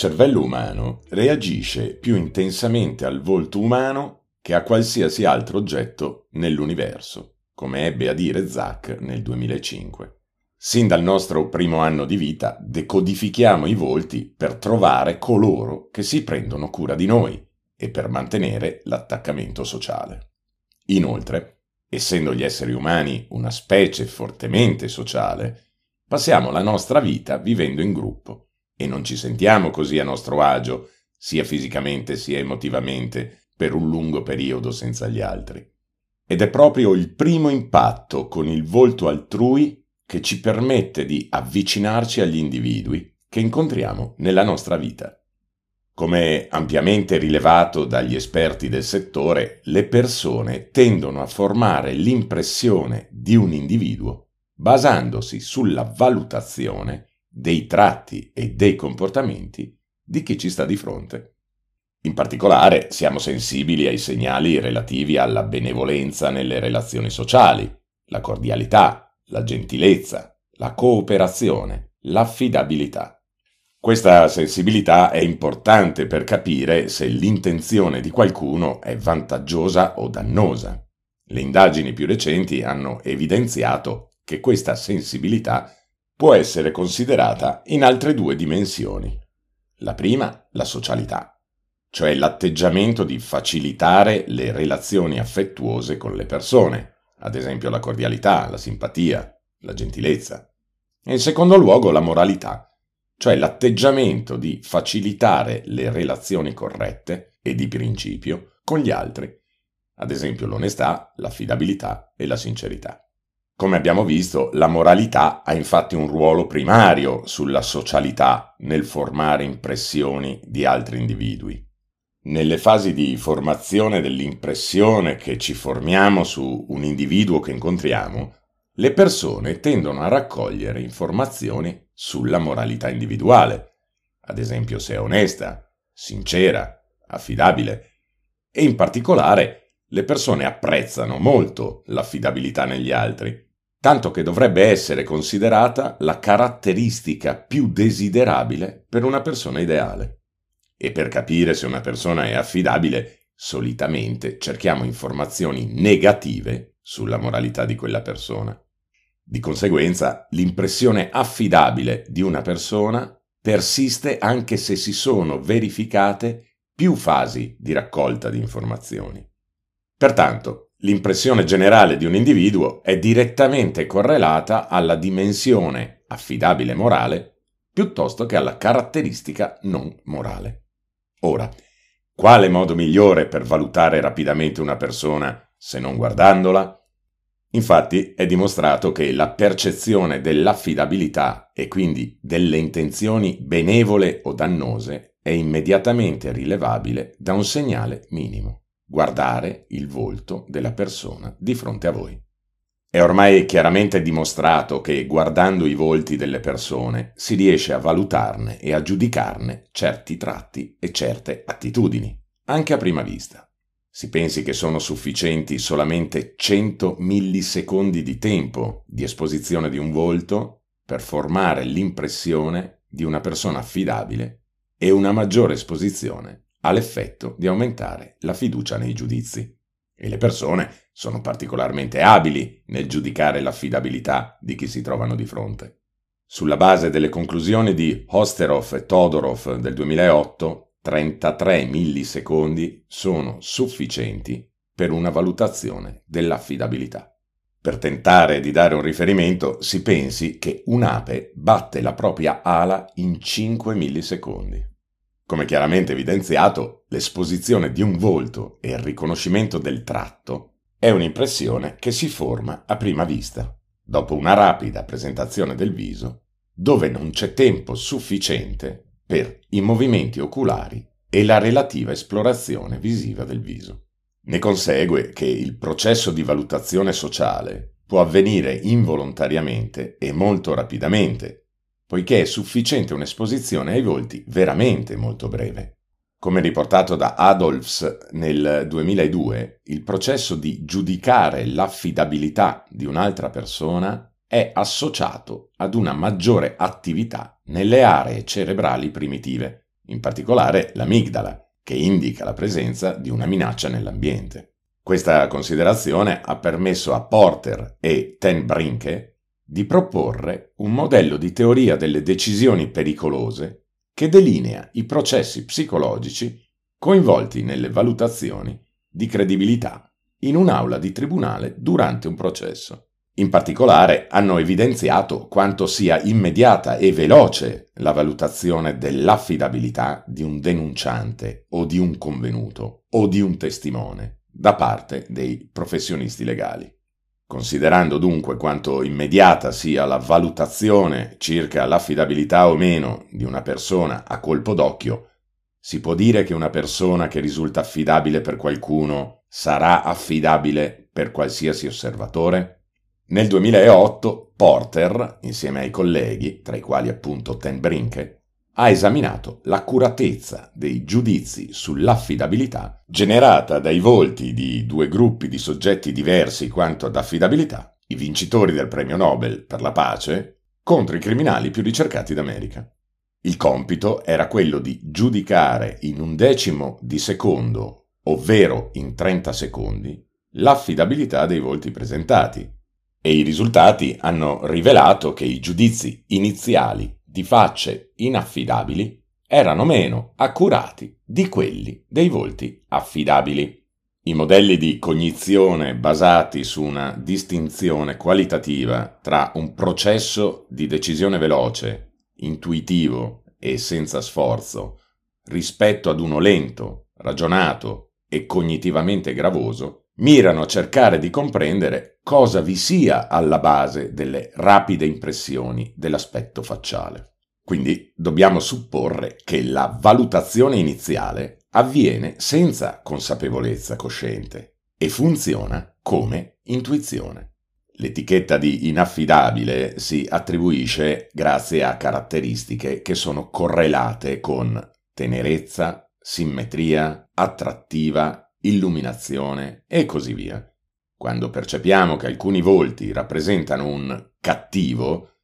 cervello umano reagisce più intensamente al volto umano che a qualsiasi altro oggetto nell'universo, come ebbe a dire Zach nel 2005. Sin dal nostro primo anno di vita decodifichiamo i volti per trovare coloro che si prendono cura di noi e per mantenere l'attaccamento sociale. Inoltre, essendo gli esseri umani una specie fortemente sociale, passiamo la nostra vita vivendo in gruppo e non ci sentiamo così a nostro agio, sia fisicamente sia emotivamente, per un lungo periodo senza gli altri. Ed è proprio il primo impatto con il volto altrui che ci permette di avvicinarci agli individui che incontriamo nella nostra vita. Come ampiamente rilevato dagli esperti del settore, le persone tendono a formare l'impressione di un individuo basandosi sulla valutazione dei tratti e dei comportamenti di chi ci sta di fronte. In particolare siamo sensibili ai segnali relativi alla benevolenza nelle relazioni sociali, la cordialità, la gentilezza, la cooperazione, l'affidabilità. Questa sensibilità è importante per capire se l'intenzione di qualcuno è vantaggiosa o dannosa. Le indagini più recenti hanno evidenziato che questa sensibilità può essere considerata in altre due dimensioni. La prima, la socialità, cioè l'atteggiamento di facilitare le relazioni affettuose con le persone, ad esempio la cordialità, la simpatia, la gentilezza. E in secondo luogo la moralità, cioè l'atteggiamento di facilitare le relazioni corrette e di principio con gli altri, ad esempio l'onestà, l'affidabilità e la sincerità. Come abbiamo visto, la moralità ha infatti un ruolo primario sulla socialità nel formare impressioni di altri individui. Nelle fasi di formazione dell'impressione che ci formiamo su un individuo che incontriamo, le persone tendono a raccogliere informazioni sulla moralità individuale, ad esempio se è onesta, sincera, affidabile, e in particolare le persone apprezzano molto l'affidabilità negli altri, tanto che dovrebbe essere considerata la caratteristica più desiderabile per una persona ideale. E per capire se una persona è affidabile, solitamente cerchiamo informazioni negative sulla moralità di quella persona. Di conseguenza, l'impressione affidabile di una persona persiste anche se si sono verificate più fasi di raccolta di informazioni. Pertanto, l'impressione generale di un individuo è direttamente correlata alla dimensione affidabile morale piuttosto che alla caratteristica non morale. Ora, quale modo migliore per valutare rapidamente una persona se non guardandola? Infatti è dimostrato che la percezione dell'affidabilità e quindi delle intenzioni benevole o dannose è immediatamente rilevabile da un segnale minimo, guardare il volto della persona di fronte a voi. È ormai chiaramente dimostrato che guardando i volti delle persone si riesce a valutarne e a giudicarne certi tratti e certe attitudini, anche a prima vista. Si pensi che sono sufficienti solamente 100 millisecondi di tempo di esposizione di un volto per formare l'impressione di una persona affidabile e una maggiore esposizione ha l'effetto di aumentare la fiducia nei giudizi. E le persone sono particolarmente abili nel giudicare l'affidabilità di chi si trovano di fronte. Sulla base delle conclusioni di Osterov e Todorov del 2008, 33 millisecondi sono sufficienti per una valutazione dell'affidabilità. Per tentare di dare un riferimento, si pensi che un'ape batte la propria ala in 5 millisecondi. Come chiaramente evidenziato, l'esposizione di un volto e il riconoscimento del tratto è un'impressione che si forma a prima vista, dopo una rapida presentazione del viso, dove non c'è tempo sufficiente per i movimenti oculari e la relativa esplorazione visiva del viso. Ne consegue che il processo di valutazione sociale può avvenire involontariamente e molto rapidamente, poiché è sufficiente un'esposizione ai volti veramente molto breve. Come riportato da Adolfs nel 2002, il processo di giudicare l'affidabilità di un'altra persona è associato ad una maggiore attività nelle aree cerebrali primitive, in particolare l'amigdala, che indica la presenza di una minaccia nell'ambiente. Questa considerazione ha permesso a Porter e Ten Brinke di proporre un modello di teoria delle decisioni pericolose che delinea i processi psicologici coinvolti nelle valutazioni di credibilità in un'aula di tribunale durante un processo. In particolare hanno evidenziato quanto sia immediata e veloce la valutazione dell'affidabilità di un denunciante o di un convenuto o di un testimone da parte dei professionisti legali. Considerando dunque quanto immediata sia la valutazione circa l'affidabilità o meno di una persona a colpo d'occhio, si può dire che una persona che risulta affidabile per qualcuno sarà affidabile per qualsiasi osservatore? Nel 2008 Porter, insieme ai colleghi, tra i quali appunto Ten Brinke, ha esaminato l'accuratezza dei giudizi sull'affidabilità generata dai volti di due gruppi di soggetti diversi quanto ad affidabilità, i vincitori del premio Nobel per la pace, contro i criminali più ricercati d'America. Il compito era quello di giudicare in un decimo di secondo, ovvero in 30 secondi, l'affidabilità dei volti presentati e i risultati hanno rivelato che i giudizi iniziali di facce inaffidabili erano meno accurati di quelli dei volti affidabili. I modelli di cognizione basati su una distinzione qualitativa tra un processo di decisione veloce, intuitivo e senza sforzo, rispetto ad uno lento, ragionato e cognitivamente gravoso, mirano a cercare di comprendere cosa vi sia alla base delle rapide impressioni dell'aspetto facciale. Quindi dobbiamo supporre che la valutazione iniziale avviene senza consapevolezza cosciente e funziona come intuizione. L'etichetta di inaffidabile si attribuisce grazie a caratteristiche che sono correlate con tenerezza, simmetria, attrattiva, illuminazione e così via. Quando percepiamo che alcuni volti rappresentano un cattivo,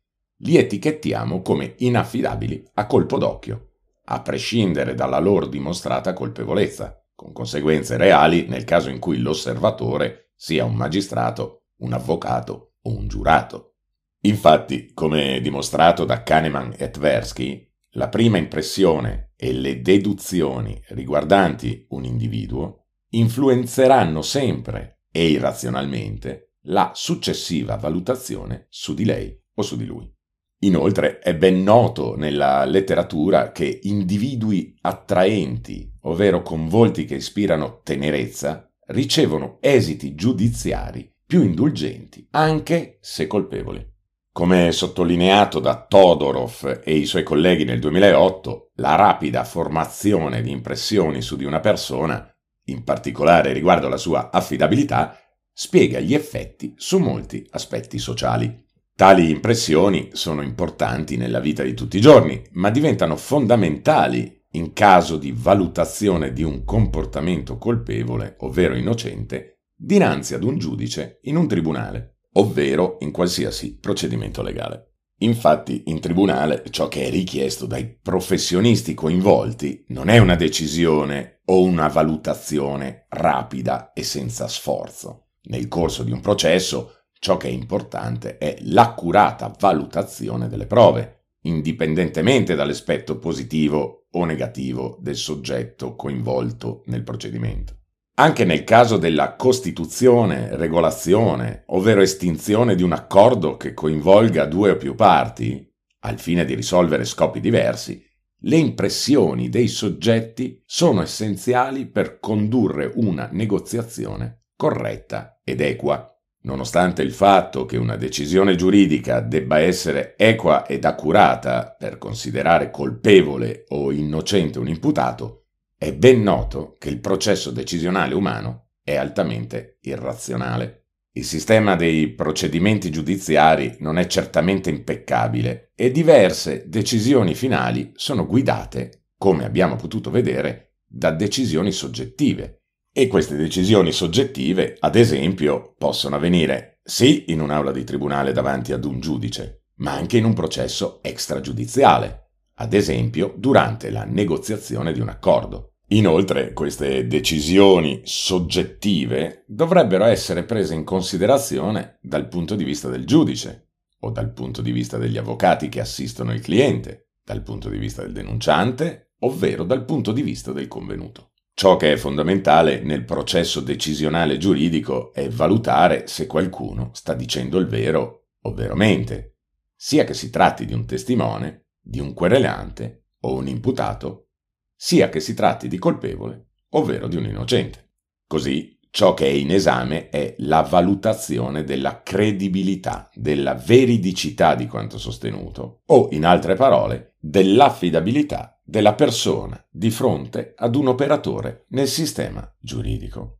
li etichettiamo come inaffidabili a colpo d'occhio, a prescindere dalla loro dimostrata colpevolezza, con conseguenze reali nel caso in cui l'osservatore sia un magistrato, un avvocato o un giurato. Infatti, come dimostrato da Kahneman e Tversky, la prima impressione e le deduzioni riguardanti un individuo influenzeranno sempre e irrazionalmente la successiva valutazione su di lei o su di lui. Inoltre è ben noto nella letteratura che individui attraenti, ovvero con volti che ispirano tenerezza, ricevono esiti giudiziari più indulgenti, anche se colpevoli. Come sottolineato da Todorov e i suoi colleghi nel 2008, la rapida formazione di impressioni su di una persona in particolare riguardo alla sua affidabilità, spiega gli effetti su molti aspetti sociali. Tali impressioni sono importanti nella vita di tutti i giorni, ma diventano fondamentali in caso di valutazione di un comportamento colpevole, ovvero innocente, dinanzi ad un giudice in un tribunale, ovvero in qualsiasi procedimento legale. Infatti, in tribunale ciò che è richiesto dai professionisti coinvolti non è una decisione o una valutazione rapida e senza sforzo. Nel corso di un processo ciò che è importante è l'accurata valutazione delle prove, indipendentemente dall'aspetto positivo o negativo del soggetto coinvolto nel procedimento. Anche nel caso della costituzione, regolazione, ovvero estinzione di un accordo che coinvolga due o più parti, al fine di risolvere scopi diversi, le impressioni dei soggetti sono essenziali per condurre una negoziazione corretta ed equa. Nonostante il fatto che una decisione giuridica debba essere equa ed accurata per considerare colpevole o innocente un imputato, è ben noto che il processo decisionale umano è altamente irrazionale. Il sistema dei procedimenti giudiziari non è certamente impeccabile e diverse decisioni finali sono guidate, come abbiamo potuto vedere, da decisioni soggettive. E queste decisioni soggettive, ad esempio, possono avvenire sì in un'aula di tribunale davanti ad un giudice, ma anche in un processo extragiudiziale, ad esempio durante la negoziazione di un accordo. Inoltre, queste decisioni soggettive dovrebbero essere prese in considerazione dal punto di vista del giudice o dal punto di vista degli avvocati che assistono il cliente, dal punto di vista del denunciante, ovvero dal punto di vista del convenuto. Ciò che è fondamentale nel processo decisionale giuridico è valutare se qualcuno sta dicendo il vero o veramente, sia che si tratti di un testimone, di un querelante o un imputato sia che si tratti di colpevole, ovvero di un innocente. Così ciò che è in esame è la valutazione della credibilità, della veridicità di quanto sostenuto, o, in altre parole, dell'affidabilità della persona di fronte ad un operatore nel sistema giuridico.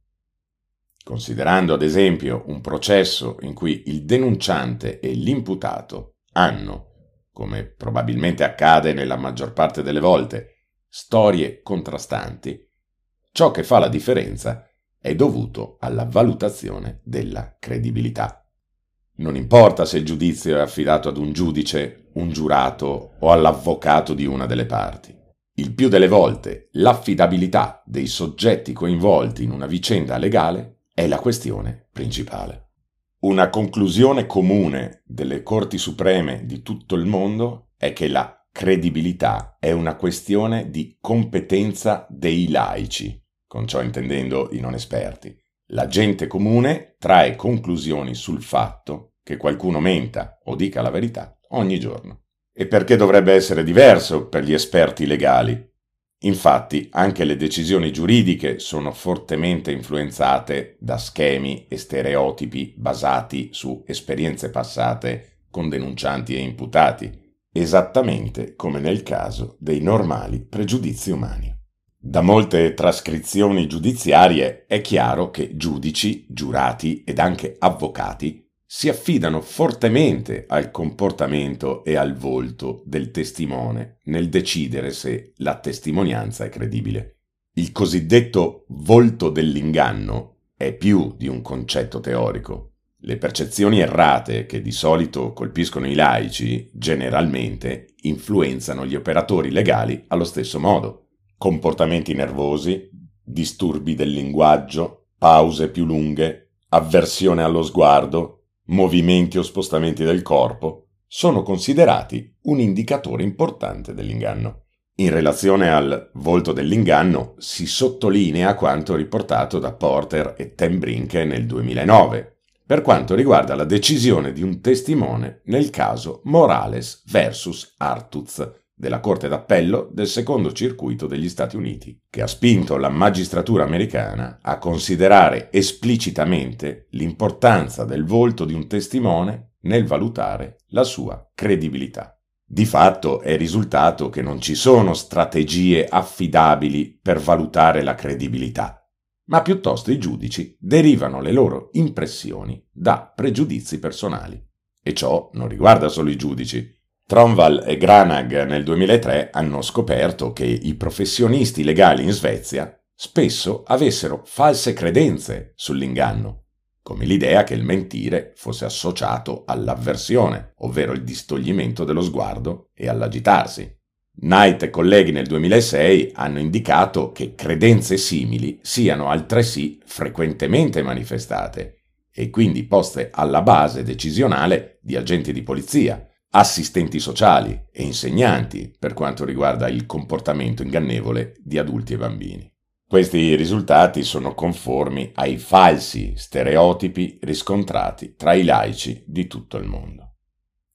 Considerando ad esempio un processo in cui il denunciante e l'imputato hanno, come probabilmente accade nella maggior parte delle volte, storie contrastanti, ciò che fa la differenza è dovuto alla valutazione della credibilità. Non importa se il giudizio è affidato ad un giudice, un giurato o all'avvocato di una delle parti. Il più delle volte l'affidabilità dei soggetti coinvolti in una vicenda legale è la questione principale. Una conclusione comune delle Corti Supreme di tutto il mondo è che la credibilità è una questione di competenza dei laici, con ciò intendendo i non esperti. La gente comune trae conclusioni sul fatto che qualcuno menta o dica la verità ogni giorno. E perché dovrebbe essere diverso per gli esperti legali? Infatti, anche le decisioni giuridiche sono fortemente influenzate da schemi e stereotipi basati su esperienze passate con denuncianti e imputati esattamente come nel caso dei normali pregiudizi umani. Da molte trascrizioni giudiziarie è chiaro che giudici, giurati ed anche avvocati si affidano fortemente al comportamento e al volto del testimone nel decidere se la testimonianza è credibile. Il cosiddetto volto dell'inganno è più di un concetto teorico, le percezioni errate che di solito colpiscono i laici, generalmente, influenzano gli operatori legali allo stesso modo. Comportamenti nervosi, disturbi del linguaggio, pause più lunghe, avversione allo sguardo, movimenti o spostamenti del corpo, sono considerati un indicatore importante dell'inganno. In relazione al volto dell'inganno si sottolinea quanto riportato da Porter e Tembrinke nel 2009, per quanto riguarda la decisione di un testimone nel caso Morales vs. Artuz della Corte d'Appello del secondo circuito degli Stati Uniti, che ha spinto la magistratura americana a considerare esplicitamente l'importanza del volto di un testimone nel valutare la sua credibilità. Di fatto è risultato che non ci sono strategie affidabili per valutare la credibilità ma piuttosto i giudici derivano le loro impressioni da pregiudizi personali. E ciò non riguarda solo i giudici. Tronvall e Granag nel 2003 hanno scoperto che i professionisti legali in Svezia spesso avessero false credenze sull'inganno, come l'idea che il mentire fosse associato all'avversione, ovvero il distoglimento dello sguardo e all'agitarsi. Knight e colleghi nel 2006 hanno indicato che credenze simili siano altresì frequentemente manifestate e quindi poste alla base decisionale di agenti di polizia, assistenti sociali e insegnanti per quanto riguarda il comportamento ingannevole di adulti e bambini. Questi risultati sono conformi ai falsi stereotipi riscontrati tra i laici di tutto il mondo.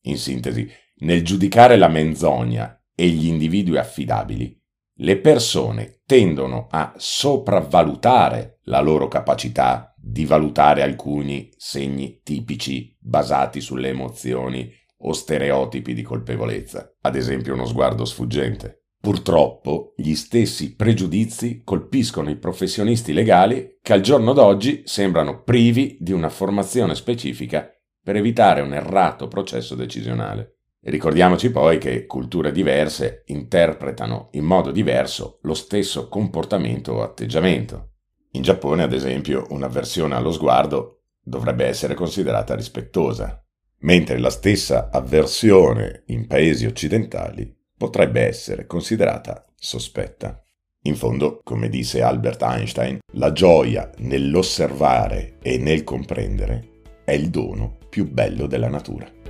In sintesi, nel giudicare la menzogna e gli individui affidabili, le persone tendono a sopravvalutare la loro capacità di valutare alcuni segni tipici basati sulle emozioni o stereotipi di colpevolezza, ad esempio uno sguardo sfuggente. Purtroppo gli stessi pregiudizi colpiscono i professionisti legali che al giorno d'oggi sembrano privi di una formazione specifica per evitare un errato processo decisionale. Ricordiamoci poi che culture diverse interpretano in modo diverso lo stesso comportamento o atteggiamento. In Giappone, ad esempio, un'avversione allo sguardo dovrebbe essere considerata rispettosa, mentre la stessa avversione in paesi occidentali potrebbe essere considerata sospetta. In fondo, come disse Albert Einstein, la gioia nell'osservare e nel comprendere è il dono più bello della natura.